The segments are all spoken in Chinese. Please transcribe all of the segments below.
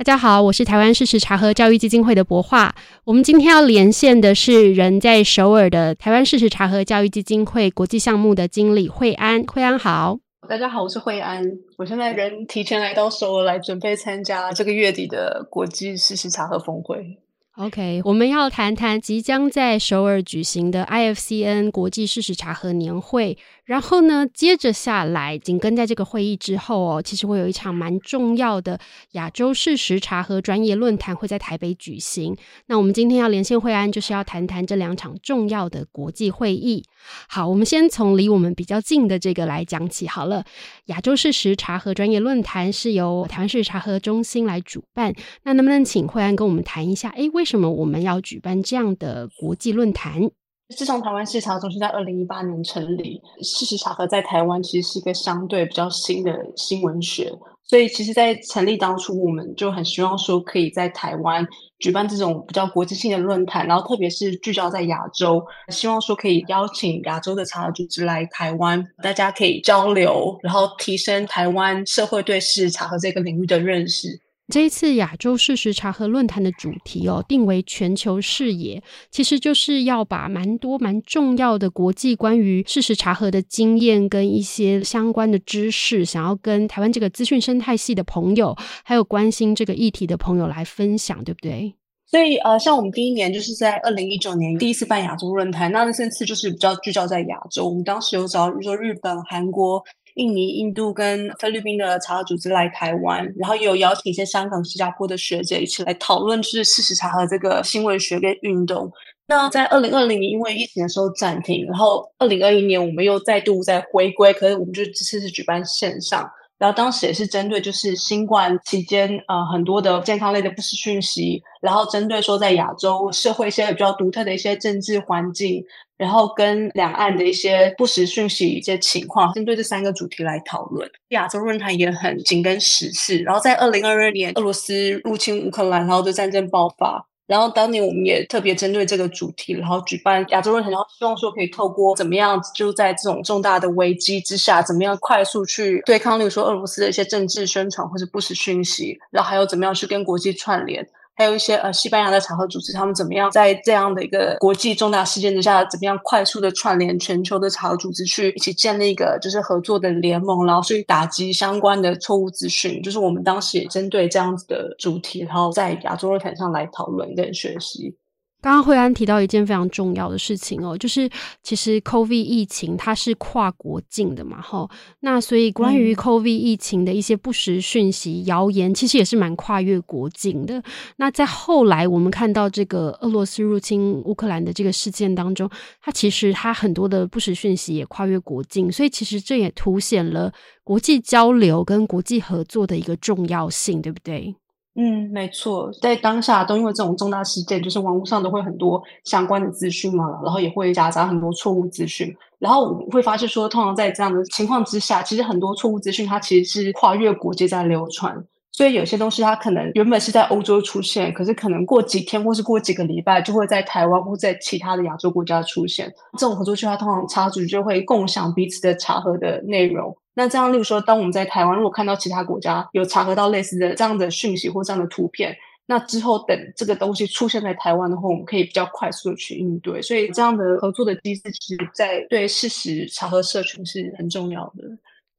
大家好，我是台湾事实查核教育基金会的博化。我们今天要连线的是人在首尔的台湾事实查核教育基金会国际项目的经理惠安。惠安好，大家好，我是惠安。我现在人提前来到首尔来准备参加这个月底的国际事实查核峰会。OK，我们要谈谈即将在首尔举行的 IFCN 国际事实查核年会。然后呢，接着下来，紧跟在这个会议之后哦，其实会有一场蛮重要的亚洲事实查核专业论坛会在台北举行。那我们今天要连线惠安，就是要谈谈这两场重要的国际会议。好，我们先从离我们比较近的这个来讲起好了。亚洲事实查核专业论坛是由台湾事实查核中心来主办。那能不能请惠安跟我们谈一下？诶，为什么我们要举办这样的国际论坛？自从台湾事实查核中心在二零一八年成立，事实查核在台湾其实是一个相对比较新的新闻学，所以其实，在成立当初，我们就很希望说，可以在台湾举办这种比较国际性的论坛，然后特别是聚焦在亚洲，希望说可以邀请亚洲的查核组织来台湾，大家可以交流，然后提升台湾社会对事实查核这个领域的认识。这一次亚洲事实查核论坛的主题哦，定为全球视野，其实就是要把蛮多蛮重要的国际关于事实查核的经验跟一些相关的知识，想要跟台湾这个资讯生态系的朋友，还有关心这个议题的朋友来分享，对不对？所以呃，像我们第一年就是在二零一九年第一次办亚洲论坛，那那次就是比较聚焦在亚洲，我们当时有找比如说日本、韩国。印尼、印度跟菲律宾的查核组织来台湾，然后有邀请一些香港、新加坡的学姐一起来讨论，就是事实茶和这个新闻学跟运动。那在二零二零年因为疫情的时候暂停，然后二零二一年我们又再度在回归，可是我们就这次是举办线上。然后当时也是针对就是新冠期间，呃，很多的健康类的不实讯息，然后针对说在亚洲社会一些比较独特的一些政治环境，然后跟两岸的一些不实讯息一些情况，针对这三个主题来讨论。亚洲论坛也很紧跟时事，然后在二零二二年俄罗斯入侵乌克兰，然后的战争爆发。然后当年我们也特别针对这个主题，然后举办亚洲论坛，然后希望说可以透过怎么样，就在这种重大的危机之下，怎么样快速去对抗，例如说俄罗斯的一些政治宣传或者不实讯息，然后还有怎么样去跟国际串联。还有一些呃，西班牙的查核组织，他们怎么样在这样的一个国际重大事件之下，怎么样快速的串联全球的查核组织，去一起建立一个就是合作的联盟，然后去打击相关的错误资讯。就是我们当时也针对这样子的主题，然后在亚洲论坛上来讨论跟学习。刚刚惠安提到一件非常重要的事情哦，就是其实 COVID 疫情它是跨国境的嘛，哈，那所以关于 COVID 疫情的一些不实讯息、谣言，其实也是蛮跨越国境的。那在后来我们看到这个俄罗斯入侵乌克兰的这个事件当中，它其实它很多的不实讯息也跨越国境，所以其实这也凸显了国际交流跟国际合作的一个重要性，对不对？嗯，没错，在当下都因为这种重大事件，就是网络上都会很多相关的资讯嘛，然后也会夹杂很多错误资讯，然后我会发现说，通常在这样的情况之下，其实很多错误资讯它其实是跨越国界在流传，所以有些东西它可能原本是在欧洲出现，可是可能过几天或是过几个礼拜就会在台湾或在其他的亚洲国家出现。这种合作计划通常插组就会共享彼此的查核的内容。那这样，例如说，当我们在台湾，如果看到其他国家有查核到类似的这样的讯息或这样的图片，那之后等这个东西出现在台湾的话，我们可以比较快速的去应对。所以，这样的合作的机制，其实在对事实查核社群是很重要的。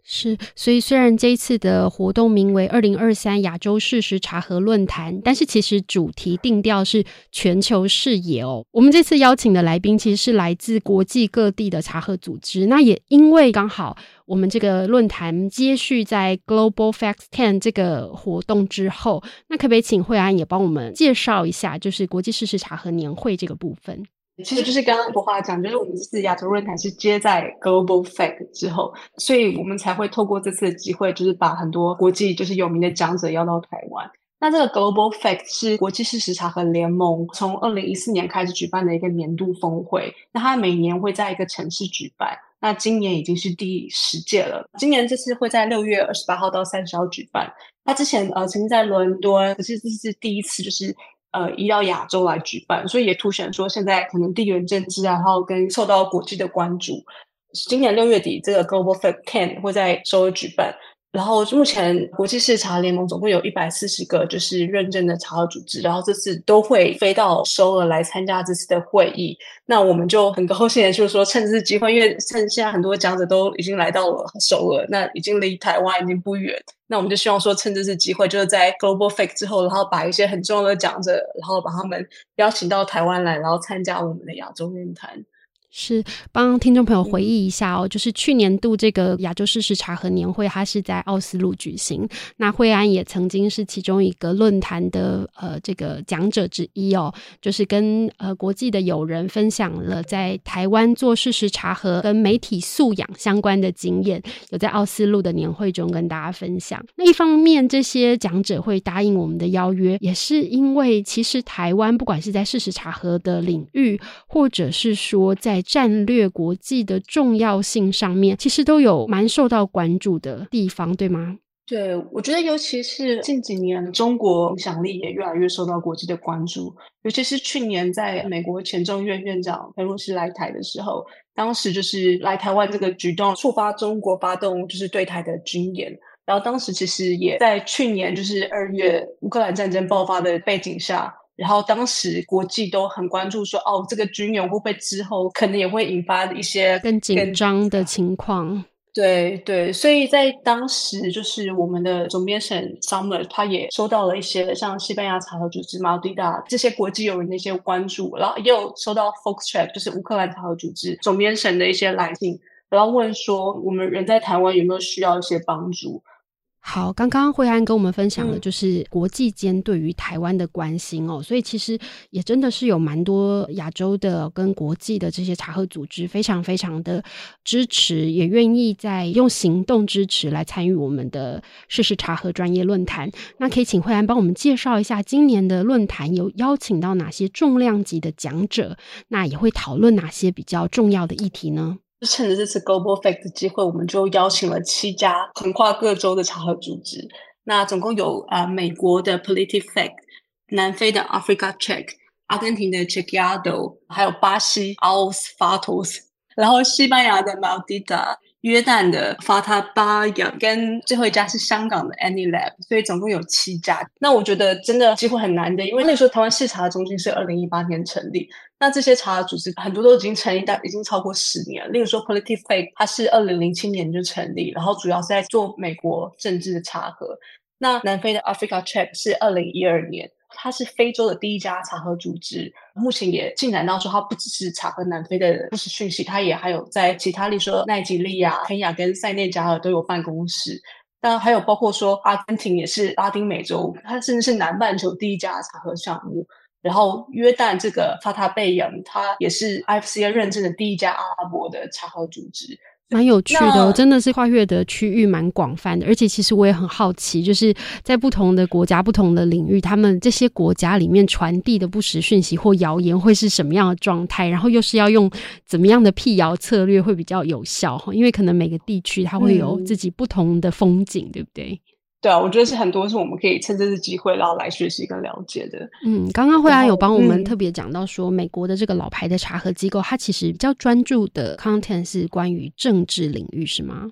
是，所以虽然这一次的活动名为“二零二三亚洲事实茶和论坛”，但是其实主题定调是全球视野哦。我们这次邀请的来宾其实是来自国际各地的茶和组织，那也因为刚好我们这个论坛接续在 Global Facts Ten 这个活动之后，那可不可以请惠安也帮我们介绍一下，就是国际事实茶和年会这个部分？其实就是刚刚博华讲，就是我们这次亚洲论坛是接在 Global Fact 之后，所以我们才会透过这次的机会，就是把很多国际就是有名的讲者邀到台湾。那这个 Global Fact 是国际事实查核联盟从二零一四年开始举办的一个年度峰会，那它每年会在一个城市举办。那今年已经是第十届了，今年这次会在六月二十八号到三十号举办。他之前呃曾经在伦敦，可是这是第一次就是呃移到亚洲来举办，所以也凸显说现在可能地缘政治啊，然后跟受到国际的关注。今年六月底这个 Global Fact Ten 会在首尔举办。然后目前国际事实查核联盟总共有一百四十个就是认证的查核组织，然后这次都会飞到首尔来参加这次的会议。那我们就很高兴的就是说，趁这次机会，因为趁现在很多讲者都已经来到了首尔，那已经离台湾已经不远，那我们就希望说，趁这次机会，就是在 Global Fake 之后，然后把一些很重要的讲者，然后把他们邀请到台湾来，然后参加我们的亚洲论坛。是帮听众朋友回忆一下哦，就是去年度这个亚洲事实查核年会，它是在奥斯陆举行。那惠安也曾经是其中一个论坛的呃这个讲者之一哦，就是跟呃国际的友人分享了在台湾做事实查核跟媒体素养相关的经验，有在奥斯陆的年会中跟大家分享。那一方面，这些讲者会答应我们的邀约，也是因为其实台湾不管是在事实查核的领域，或者是说在战略国际的重要性上面，其实都有蛮受到关注的地方，对吗？对，我觉得尤其是近几年，中国影响力也越来越受到国际的关注。尤其是去年在美国前众院院长佩洛西来台的时候，当时就是来台湾这个举动触发中国发动就是对台的军演，然后当时其实也在去年就是二月乌克兰战争爆发的背景下。然后当时国际都很关注说，说哦，这个军演会不会之后可能也会引发一些更紧张的情况？对对，所以在当时，就是我们的总编审 Summer 他也收到了一些像西班牙查核组织、Maldita 这些国际友人的一些关注，然后也有收到 Foxtrack 就是乌克兰查核组织总编审的一些来信，然后问说我们人在台湾有没有需要一些帮助。好，刚刚惠安跟我们分享的就是国际间对于台湾的关心哦，嗯、所以其实也真的是有蛮多亚洲的跟国际的这些查核组织非常非常的支持，也愿意在用行动支持来参与我们的事实查核专业论坛。那可以请惠安帮我们介绍一下今年的论坛有邀请到哪些重量级的讲者，那也会讨论哪些比较重要的议题呢？趁着这次 Global Fact 的机会，我们就邀请了七家横跨各州的茶和组织。那总共有啊、呃，美国的 PolitiFact，南非的 Africa Check，阿根廷的 Chequeado，还有巴西 Aos Fatos，然后西班牙的 Maldita。约旦的 f a t a b a y a 跟最后一家是香港的 AnyLab，所以总共有七家。那我觉得真的几乎很难得，因为那时候台湾事实查核中心是二零一八年成立，那这些茶的组织很多都已经成立，但已经超过十年了。例如说 PolitiFact，它是二零零七年就成立，然后主要是在做美国政治的查核。那南非的 Africa Check 是二零一二年。它是非洲的第一家茶核组织，目前也进展到说，它不只是茶核南非的不实讯息，它也还有在其他，例如说奈及利亚、肯亚跟塞内加尔都有办公室。当然，还有包括说阿根廷也是拉丁美洲，它甚至是南半球第一家茶核项目。然后约旦这个法塔贝扬，它也是 IFCA 认证的第一家阿拉伯的茶核组织。蛮有趣的，哦真的是跨越的区域蛮广泛的，而且其实我也很好奇，就是在不同的国家、不同的领域，他们这些国家里面传递的不实讯息或谣言会是什么样的状态，然后又是要用怎么样的辟谣策略会比较有效？因为可能每个地区它会有自己不同的风景，嗯、对不对？对啊，我觉得是很多是我们可以趁这次机会，然后来学习跟了解的。嗯，刚刚惠安有帮我们特别讲到说，美国的这个老牌的查核机构，它其实比较专注的 content 是关于政治领域，是吗？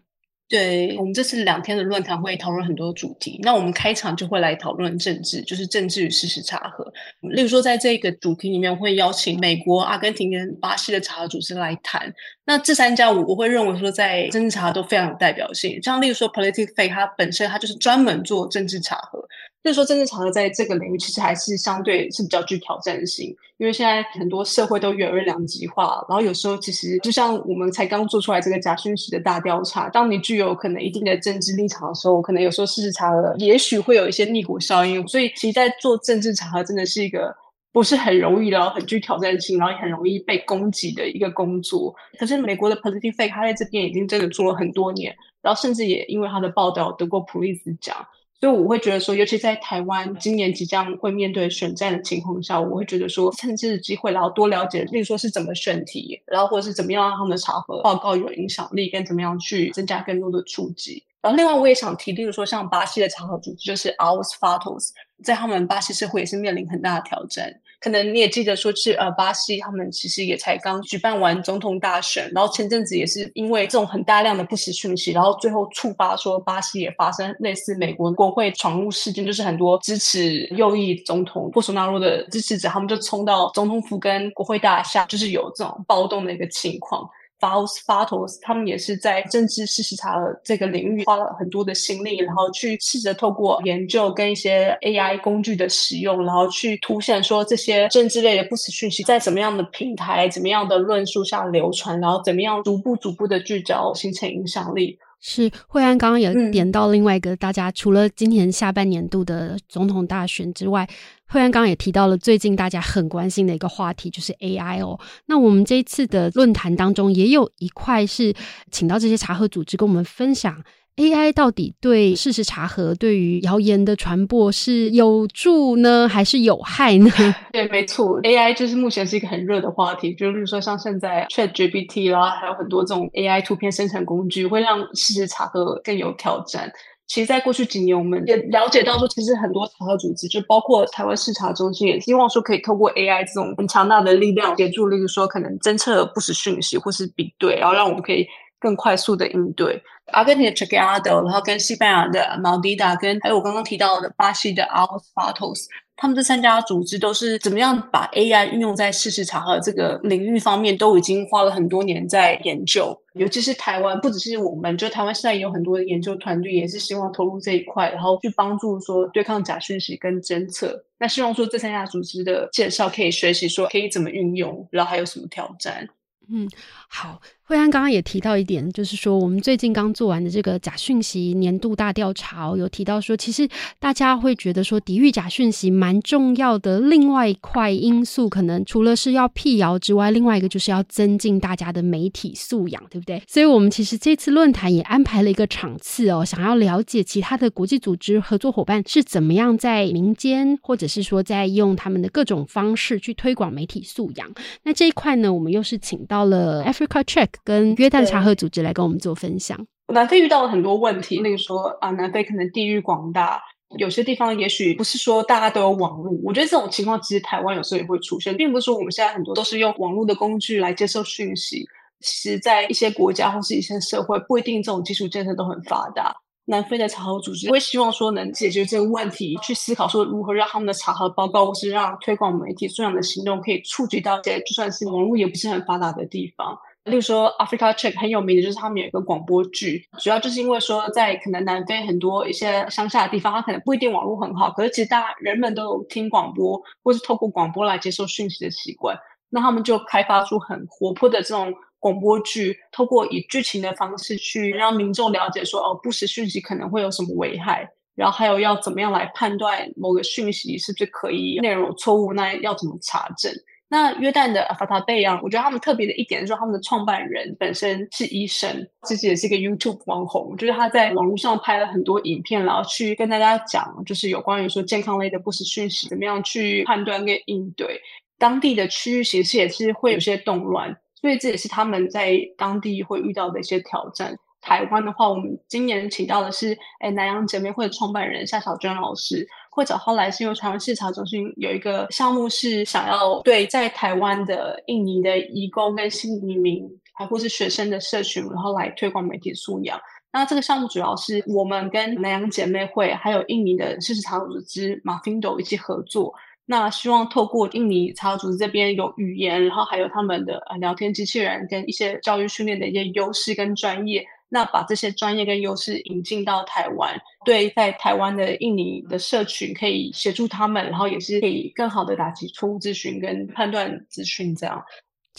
对，我们这次两天的论坛会讨论很多主题。那我们开场就会来讨论政治，就是政治与事实查核。例如说，在这个主题里面，会邀请美国、阿根廷跟巴西的查核组织来谈。那这三家，我我会认为说，在政治查都非常有代表性。像例如说 politic fake 它本身它就是专门做政治查核。就是说，政治查核在这个领域其实还是相对是比较具挑战性，因为现在很多社会都越来越两极化，然后有时候其实就像我们才刚做出来这个假讯息的大调查，当你具有可能一定的政治立场的时候，可能有时候事实查核也许会有一些逆果效应，所以其实在做政治查核真的是一个不是很容易，然后很具挑战性，然后也很容易被攻击的一个工作。可是美国的 p o l i t i c Fake，他在这边已经真的做了很多年，然后甚至也因为他的报道得过普利兹奖。所以我会觉得说，尤其在台湾今年即将会面对选战的情况下，我会觉得说，趁这个机会，然后多了解，例如说是怎么选题，然后或者是怎么样让他们的查核报告有影响力，跟怎么样去增加更多的触及。然后另外我也想提，例如说像巴西的查核组织，就是 o u r s Fatos，在他们巴西社会也是面临很大的挑战。可能你也记得说是呃，巴西他们其实也才刚举办完总统大选，然后前阵子也是因为这种很大量的不实讯息，然后最后触发说巴西也发生类似美国国会闯入事件，就是很多支持右翼总统波索纳罗的支持者，他们就冲到总统府跟国会大厦，就是有这种暴动的一个情况。Aos Fatos 他们也是在政治事实查这个领域花了很多的心力，然后去试着透过研究跟一些 AI 工具的使用，然后去凸显说这些政治类的不实讯息在怎么样的平台、怎么样的论述下流传，然后怎么样逐步逐步的聚焦，形成影响力。是惠安刚刚也点到另外一个大家、嗯、除了今年下半年度的总统大选之外，惠安刚刚也提到了最近大家很关心的一个话题，就是 AI 哦。那我们这一次的论坛当中也有一块是请到这些茶喝组织跟我们分享。AI 到底对事实查核、对于谣言的传播是有助呢，还是有害呢？对，没错，AI 就是目前是一个很热的话题。就是说像现在 ChatGPT 啦，还有很多这种 AI 图片生成工具，会让事实查核更有挑战。其实，在过去几年，我们也了解到说，其实很多查核组织，就包括台湾视察中心，也希望说可以透过 AI 这种很强大的力量，协助，例如说可能侦测不实讯息或是比对，然后让我们可以。更快速的应对，阿根廷的 Chequeado，然后跟西班牙的 Maldita，跟还有我刚刚提到的巴西的 Aos Fatos，他们这三家组织都是怎么样把 AI 运用在事实查核这个领域方面，都已经花了很多年在研究。尤其是台湾，不只是我们，就台湾现在也有很多的研究团队，也是希望投入这一块，然后去帮助说对抗假讯息跟侦测。那希望说这三家组织的介绍可以学习说可以怎么运用，然后还有什么挑战。嗯，好。惠安刚刚也提到一点，就是说我们最近刚做完的这个假讯息年度大调查，有提到说，其实大家会觉得说，抵御假讯息蛮重要的。另外一块因素，可能除了是要辟谣之外，另外一个就是要增进大家的媒体素养，对不对？所以，我们其实这次论坛也安排了一个场次哦，想要了解其他的国际组织合作伙伴是怎么样在民间，或者是说在用他们的各种方式去推广媒体素养。那这一块呢，我们又是请到了 Africa Check。跟约旦查核组织来跟我们做分享。南非遇到了很多问题，那个说啊，南非可能地域广大，有些地方也许不是说大家都有网络。我觉得这种情况其实台湾有时候也会出现，并不是说我们现在很多都是用网络的工具来接受讯息。其实，在一些国家或是一些社会，不一定这种基础建设都很发达。南非的查核组织会希望说能解决这个问题，去思考说如何让他们的查核报告或是让推广媒体素养的行动可以触及到一些就算是网络也不是很发达的地方。例如说，Africa Check 很有名的就是他们有一个广播剧，主要就是因为说，在可能南非很多一些乡下的地方，它可能不一定网络很好，可是其实大家人们都有听广播或是透过广播来接受讯息的习惯，那他们就开发出很活泼的这种广播剧，透过以剧情的方式去让民众了解说，哦，不实讯息可能会有什么危害，然后还有要怎么样来判断某个讯息是不是可以内容有错误，那要怎么查证。那约旦的 Fatah Beyang，我觉得他们特别的一点是说，他们的创办人本身是医生，自己也是一个 YouTube 网红，就是他在网络上拍了很多影片，然后去跟大家讲，就是有关于说健康类的不实讯息，怎么样去判断跟应对。当地的区域其实也是会有些动乱，所以这也是他们在当地会遇到的一些挑战。台湾的话，我们今年请到的是诶南洋姐妹会的创办人夏小娟老师。会找后来是因为台湾市场中心有一个项目是想要对在台湾的印尼的移工跟新移民，还或是学生的社群，然后来推广媒体素养。那这个项目主要是我们跟南洋姐妹会还有印尼的市场组织 Mafindo 一起合作。那希望透过印尼查核组织这边有语言，然后还有他们的聊天机器人跟一些教育训练的一些优势跟专业。那把这些专业跟优势引进到台湾，对在台湾的印尼的社群可以协助他们，然后也是可以更好的打击错误咨询跟判断资讯这样。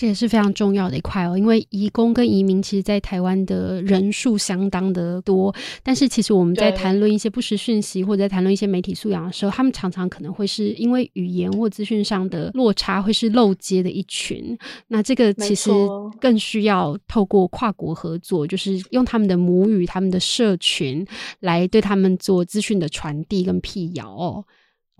这也是非常重要的一块哦，因为移工跟移民其实，在台湾的人数相当的多，但是其实我们在谈论一些不实讯息，或者在谈论一些媒体素养的时候，他们常常可能会是因为语言或资讯上的落差，会是漏接的一群。那这个其实更需要透过跨国合作，就是用他们的母语、他们的社群来对他们做资讯的传递跟辟谣哦。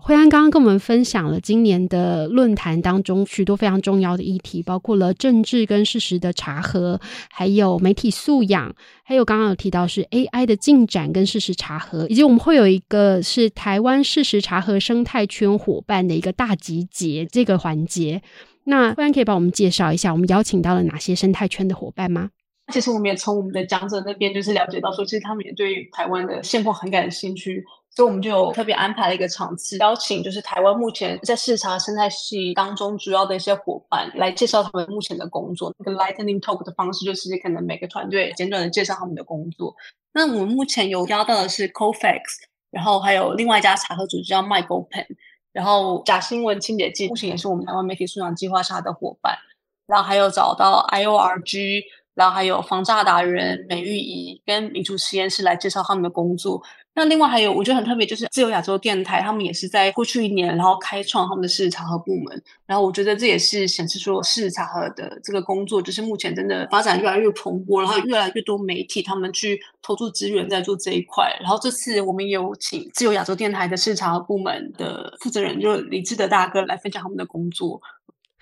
惠安刚刚跟我们分享了今年的论坛当中许多非常重要的议题，包括了政治跟事实的查核，还有媒体素养，还有刚刚有提到是 AI 的进展跟事实查核，以及我们会有一个是台湾事实查核生态圈伙伴的一个大集结这个环节。那惠安可以帮我们介绍一下，我们邀请到了哪些生态圈的伙伴吗？其实我们也从我们的讲者那边就是了解到说，其实他们也对台湾的现况很感兴趣。所以我们就特别安排了一个场次，邀请就是台湾目前在视察生态系当中主要的一些伙伴来介绍他们目前的工作。那个 Lightning Talk 的方式就是可能每个团队简短的介绍他们的工作。那我们目前有邀到的是 Cofacts，然后还有另外一家查核组织叫 MyGoPen，然后假新闻清洁剂目前也是我们台湾媒体素养计划下的伙伴，然后还有找到 IORG，然后还有防诈达人美玉怡跟民主实验室来介绍他们的工作。那另外还有，我觉得很特别，就是自由亚洲电台，他们也是在过去一年，然后开创他们的市场和部门。然后我觉得这也是显示说，事实查核的这个工作，就是目前真的发展越来越蓬勃，然后越来越多媒体他们去投注资源在做这一块。然后这次我们有请自由亚洲电台的市场和部门的负责人，就李志德大哥来分享他们的工作。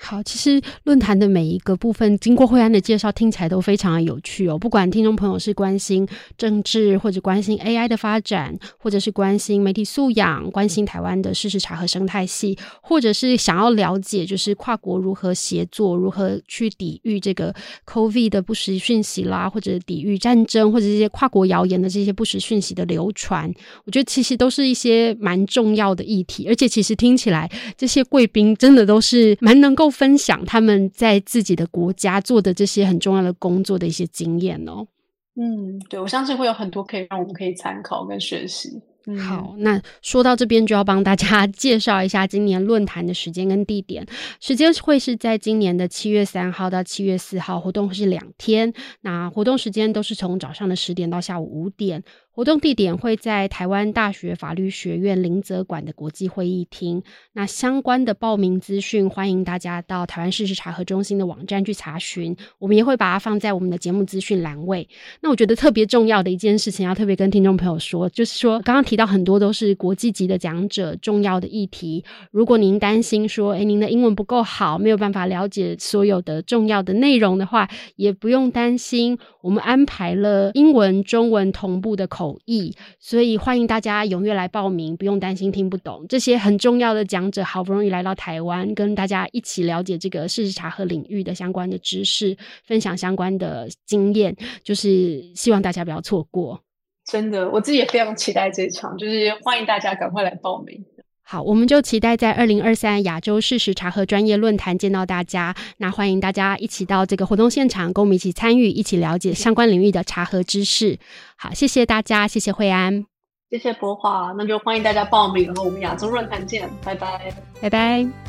好，其实论坛的每一个部分，经过慧安的介绍，听起来都非常的有趣哦。不管听众朋友是关心政治，或者关心 AI 的发展，或者是关心媒体素养，关心台湾的事实查核生态系，或者是想要了解就是跨国如何协作，如何去抵御这个 COVID 的不实讯息啦，或者抵御战争，或者这些跨国谣言的这些不实讯息的流传，我觉得其实都是一些蛮重要的议题。而且其实听起来，这些贵宾真的都是蛮能够。分享他们在自己的国家做的这些很重要的工作的一些经验哦。嗯，对，我相信会有很多可以让我们可以参考跟学习。嗯，好，那说到这边就要帮大家介绍一下今年论坛的时间跟地点。时间会是在今年的七月三号到七月四号，活动会是两天。那活动时间都是从早上的十点到下午五点。活动地点会在台湾大学法律学院林泽馆的国际会议厅。那相关的报名资讯，欢迎大家到台湾事实查核中心的网站去查询。我们也会把它放在我们的节目资讯栏位。那我觉得特别重要的一件事情，要特别跟听众朋友说，就是说刚刚提到很多都是国际级的讲者，重要的议题。如果您担心说，诶，您的英文不够好，没有办法了解所有的重要的内容的话，也不用担心。我们安排了英文、中文同步的口。译，所以欢迎大家踊跃来报名，不用担心听不懂。这些很重要的讲者好不容易来到台湾，跟大家一起了解这个事实茶和领域的相关的知识，分享相关的经验，就是希望大家不要错过。真的，我自己也非常期待这场，就是欢迎大家赶快来报名。好，我们就期待在二零二三亚洲事实查核专业论坛见到大家。那欢迎大家一起到这个活动现场，跟我们一起参与，一起了解相关领域的查核知识。好，谢谢大家，谢谢惠安，谢谢博华，那就欢迎大家报名，然后我们亚洲论坛见，拜拜，拜拜。